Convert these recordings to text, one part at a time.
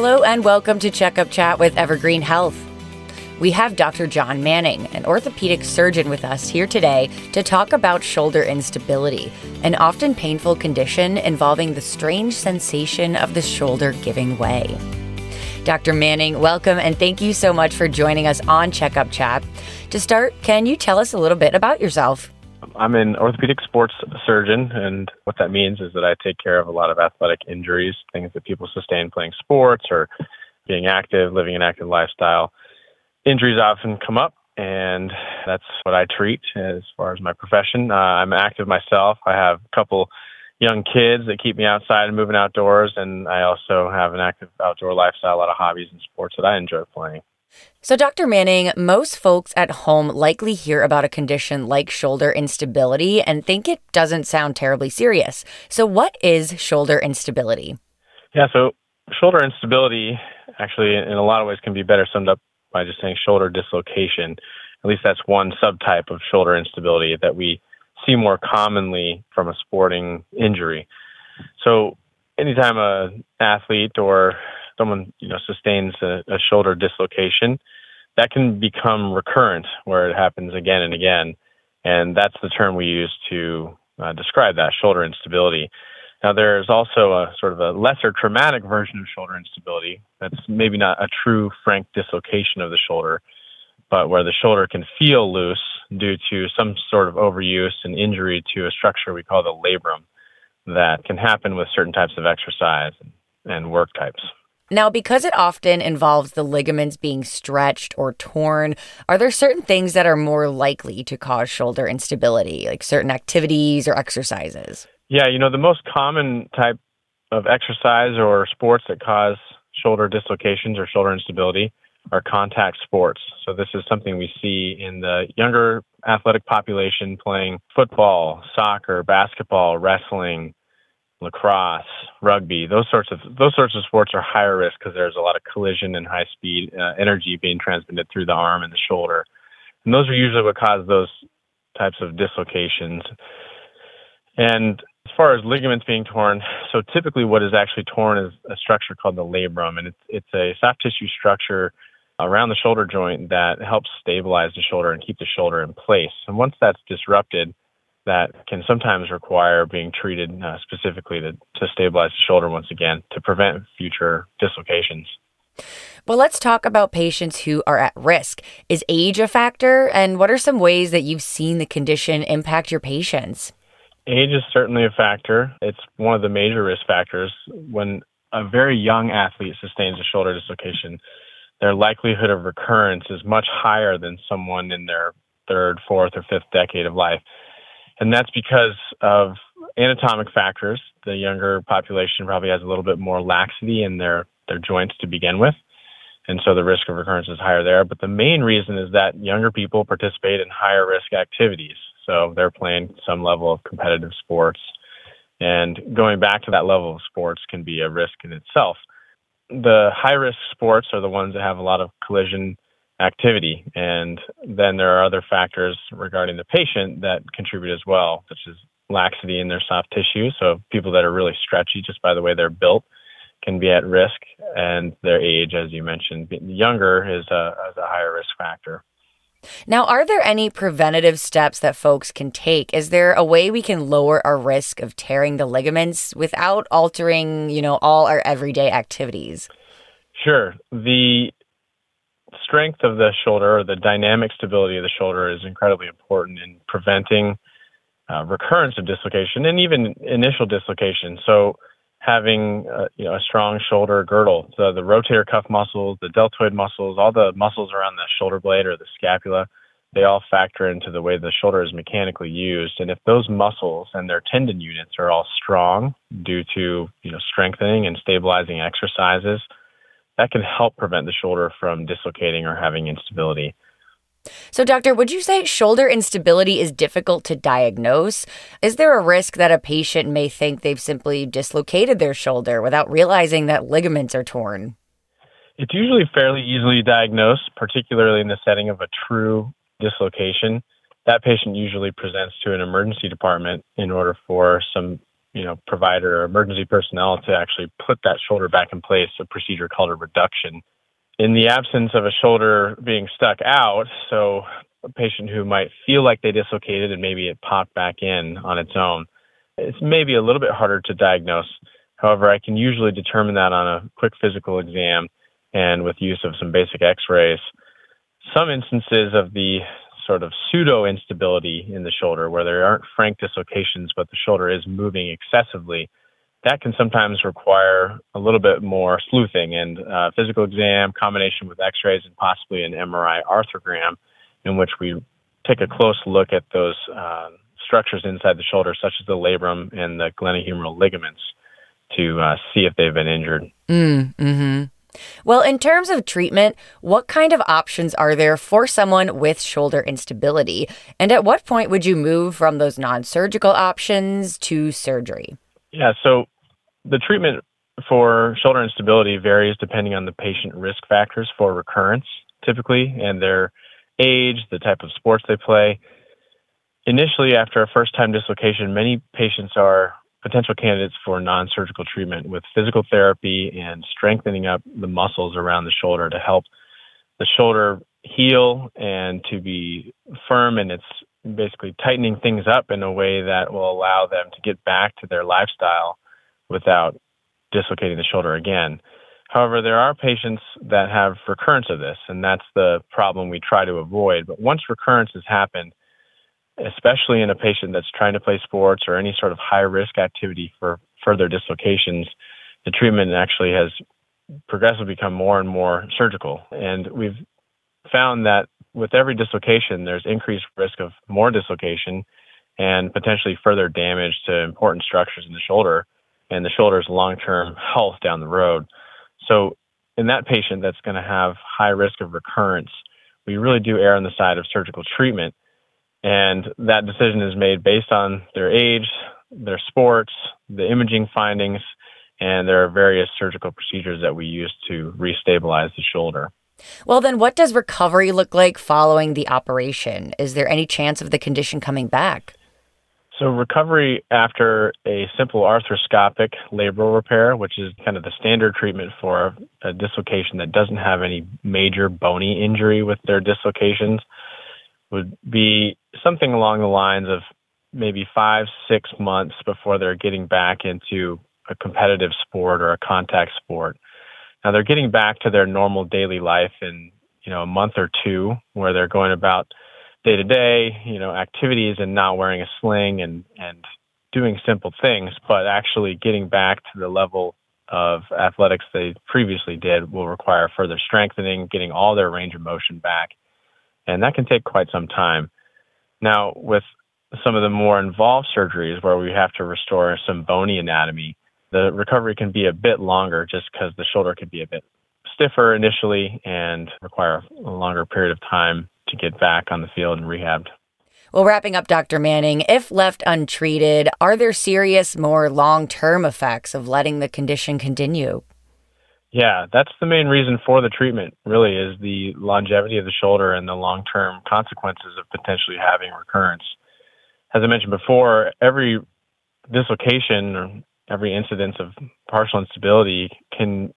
Hello and welcome to Checkup Chat with Evergreen Health. We have Dr. John Manning, an orthopedic surgeon, with us here today to talk about shoulder instability, an often painful condition involving the strange sensation of the shoulder giving way. Dr. Manning, welcome and thank you so much for joining us on Checkup Chat. To start, can you tell us a little bit about yourself? I'm an orthopedic sports surgeon, and what that means is that I take care of a lot of athletic injuries, things that people sustain playing sports or being active, living an active lifestyle. Injuries often come up, and that's what I treat as far as my profession. Uh, I'm active myself. I have a couple young kids that keep me outside and moving outdoors, and I also have an active outdoor lifestyle, a lot of hobbies and sports that I enjoy playing. So, Dr. Manning, most folks at home likely hear about a condition like shoulder instability and think it doesn't sound terribly serious. So, what is shoulder instability? Yeah, so shoulder instability actually, in a lot of ways, can be better summed up by just saying shoulder dislocation. At least that's one subtype of shoulder instability that we see more commonly from a sporting injury. So, anytime a athlete or someone you know sustains a, a shoulder dislocation, that can become recurrent, where it happens again and again, and that's the term we use to uh, describe that shoulder instability. Now, there's also a sort of a lesser traumatic version of shoulder instability that's maybe not a true frank dislocation of the shoulder, but where the shoulder can feel loose due to some sort of overuse and injury to a structure we call the labrum that can happen with certain types of exercise and work types. Now, because it often involves the ligaments being stretched or torn, are there certain things that are more likely to cause shoulder instability, like certain activities or exercises? Yeah, you know, the most common type of exercise or sports that cause shoulder dislocations or shoulder instability are contact sports. So, this is something we see in the younger athletic population playing football, soccer, basketball, wrestling, lacrosse, rugby, those sorts of those sorts of sports are higher risk because there's a lot of collision and high speed uh, energy being transmitted through the arm and the shoulder, and those are usually what cause those types of dislocations. And as far as ligaments being torn, so typically what is actually torn is a structure called the labrum, and it's it's a soft tissue structure around the shoulder joint that helps stabilize the shoulder and keep the shoulder in place. And once that's disrupted, that can sometimes require being treated uh, specifically to, to stabilize the shoulder once again to prevent future dislocations. Well, let's talk about patients who are at risk. Is age a factor? And what are some ways that you've seen the condition impact your patients? Age is certainly a factor. It's one of the major risk factors. When a very young athlete sustains a shoulder dislocation, their likelihood of recurrence is much higher than someone in their third, fourth, or fifth decade of life. And that's because of anatomic factors. The younger population probably has a little bit more laxity in their, their joints to begin with. And so the risk of recurrence is higher there. But the main reason is that younger people participate in higher risk activities. So they're playing some level of competitive sports. And going back to that level of sports can be a risk in itself. The high risk sports are the ones that have a lot of collision activity. And then there are other factors regarding the patient that contribute as well, such as laxity in their soft tissue. So people that are really stretchy just by the way they're built can be at risk, and their age, as you mentioned, younger is a, is a higher risk factor. Now, are there any preventative steps that folks can take? Is there a way we can lower our risk of tearing the ligaments without altering, you know, all our everyday activities? Sure. The strength of the shoulder or the dynamic stability of the shoulder is incredibly important in preventing uh, recurrence of dislocation and even initial dislocation. So having uh, you know a strong shoulder girdle, so the rotator cuff muscles, the deltoid muscles, all the muscles around the shoulder blade or the scapula, they all factor into the way the shoulder is mechanically used. And if those muscles and their tendon units are all strong due to you know strengthening and stabilizing exercises, that can help prevent the shoulder from dislocating or having instability. So, doctor, would you say shoulder instability is difficult to diagnose? Is there a risk that a patient may think they've simply dislocated their shoulder without realizing that ligaments are torn? It's usually fairly easily diagnosed, particularly in the setting of a true dislocation. That patient usually presents to an emergency department in order for some you know, provider or emergency personnel to actually put that shoulder back in place, a procedure called a reduction. In the absence of a shoulder being stuck out, so a patient who might feel like they dislocated and maybe it popped back in on its own, it's maybe a little bit harder to diagnose. However, I can usually determine that on a quick physical exam and with use of some basic x rays. Some instances of the sort of pseudo instability in the shoulder where there aren't frank dislocations, but the shoulder is moving excessively, that can sometimes require a little bit more sleuthing and uh, physical exam combination with x rays and possibly an MRI arthrogram in which we take a close look at those uh, structures inside the shoulder, such as the labrum and the glenohumeral ligaments, to uh, see if they've been injured. Mm, hmm well, in terms of treatment, what kind of options are there for someone with shoulder instability? And at what point would you move from those non surgical options to surgery? Yeah, so the treatment for shoulder instability varies depending on the patient risk factors for recurrence, typically, and their age, the type of sports they play. Initially, after a first time dislocation, many patients are potential candidates for non surgical treatment with physical therapy and strengthening up the muscles around the shoulder to help the shoulder heal and to be firm and it's basically tightening things up in a way that will allow them to get back to their lifestyle without dislocating the shoulder again. However, there are patients that have recurrence of this, and that's the problem we try to avoid. But once recurrence has happened, especially in a patient that's trying to play sports or any sort of high risk activity for further dislocations, the treatment actually has progressively become more and more surgical. And we've found that with every dislocation, there's increased risk of more dislocation and potentially further damage to important structures in the shoulder and the shoulder's long term health down the road. So, in that patient that's going to have high risk of recurrence, we really do err on the side of surgical treatment and that decision is made based on their age, their sports, the imaging findings, and there are various surgical procedures that we use to restabilize the shoulder. Well, then, what does recovery look like following the operation? Is there any chance of the condition coming back? So, recovery after a simple arthroscopic labral repair, which is kind of the standard treatment for a dislocation that doesn't have any major bony injury with their dislocations, would be something along the lines of maybe five, six months before they're getting back into a competitive sport or a contact sport. Now they're getting back to their normal daily life in, you know, a month or two where they're going about day to day, you know, activities and not wearing a sling and, and doing simple things, but actually getting back to the level of athletics they previously did will require further strengthening, getting all their range of motion back and that can take quite some time. Now, with some of the more involved surgeries where we have to restore some bony anatomy, the recovery can be a bit longer just because the shoulder could be a bit stiffer initially and require a longer period of time to get back on the field and rehabbed. Well, wrapping up, Dr. Manning, if left untreated, are there serious, more long term effects of letting the condition continue? Yeah, that's the main reason for the treatment, really, is the longevity of the shoulder and the long term consequences of potentially having recurrence. As I mentioned before, every dislocation or every incidence of partial instability can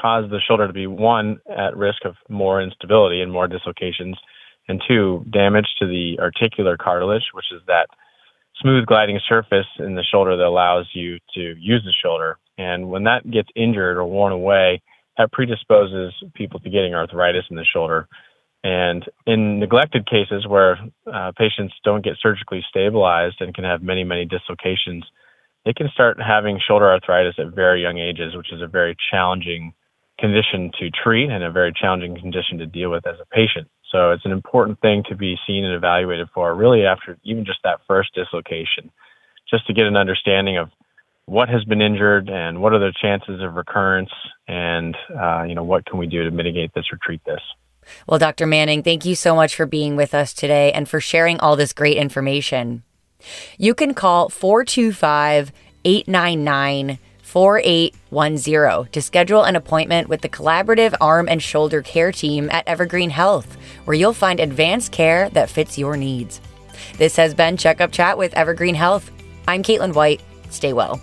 cause the shoulder to be one at risk of more instability and more dislocations, and two, damage to the articular cartilage, which is that smooth gliding surface in the shoulder that allows you to use the shoulder and when that gets injured or worn away, that predisposes people to getting arthritis in the shoulder. And in neglected cases where uh, patients don't get surgically stabilized and can have many, many dislocations, they can start having shoulder arthritis at very young ages, which is a very challenging condition to treat and a very challenging condition to deal with as a patient. So it's an important thing to be seen and evaluated for really after even just that first dislocation, just to get an understanding of what has been injured and what are the chances of recurrence and uh, you know what can we do to mitigate this or treat this well dr manning thank you so much for being with us today and for sharing all this great information you can call 425 899 4810 to schedule an appointment with the collaborative arm and shoulder care team at Evergreen Health, where you'll find advanced care that fits your needs. This has been Checkup Chat with Evergreen Health. I'm Caitlin White. Stay well.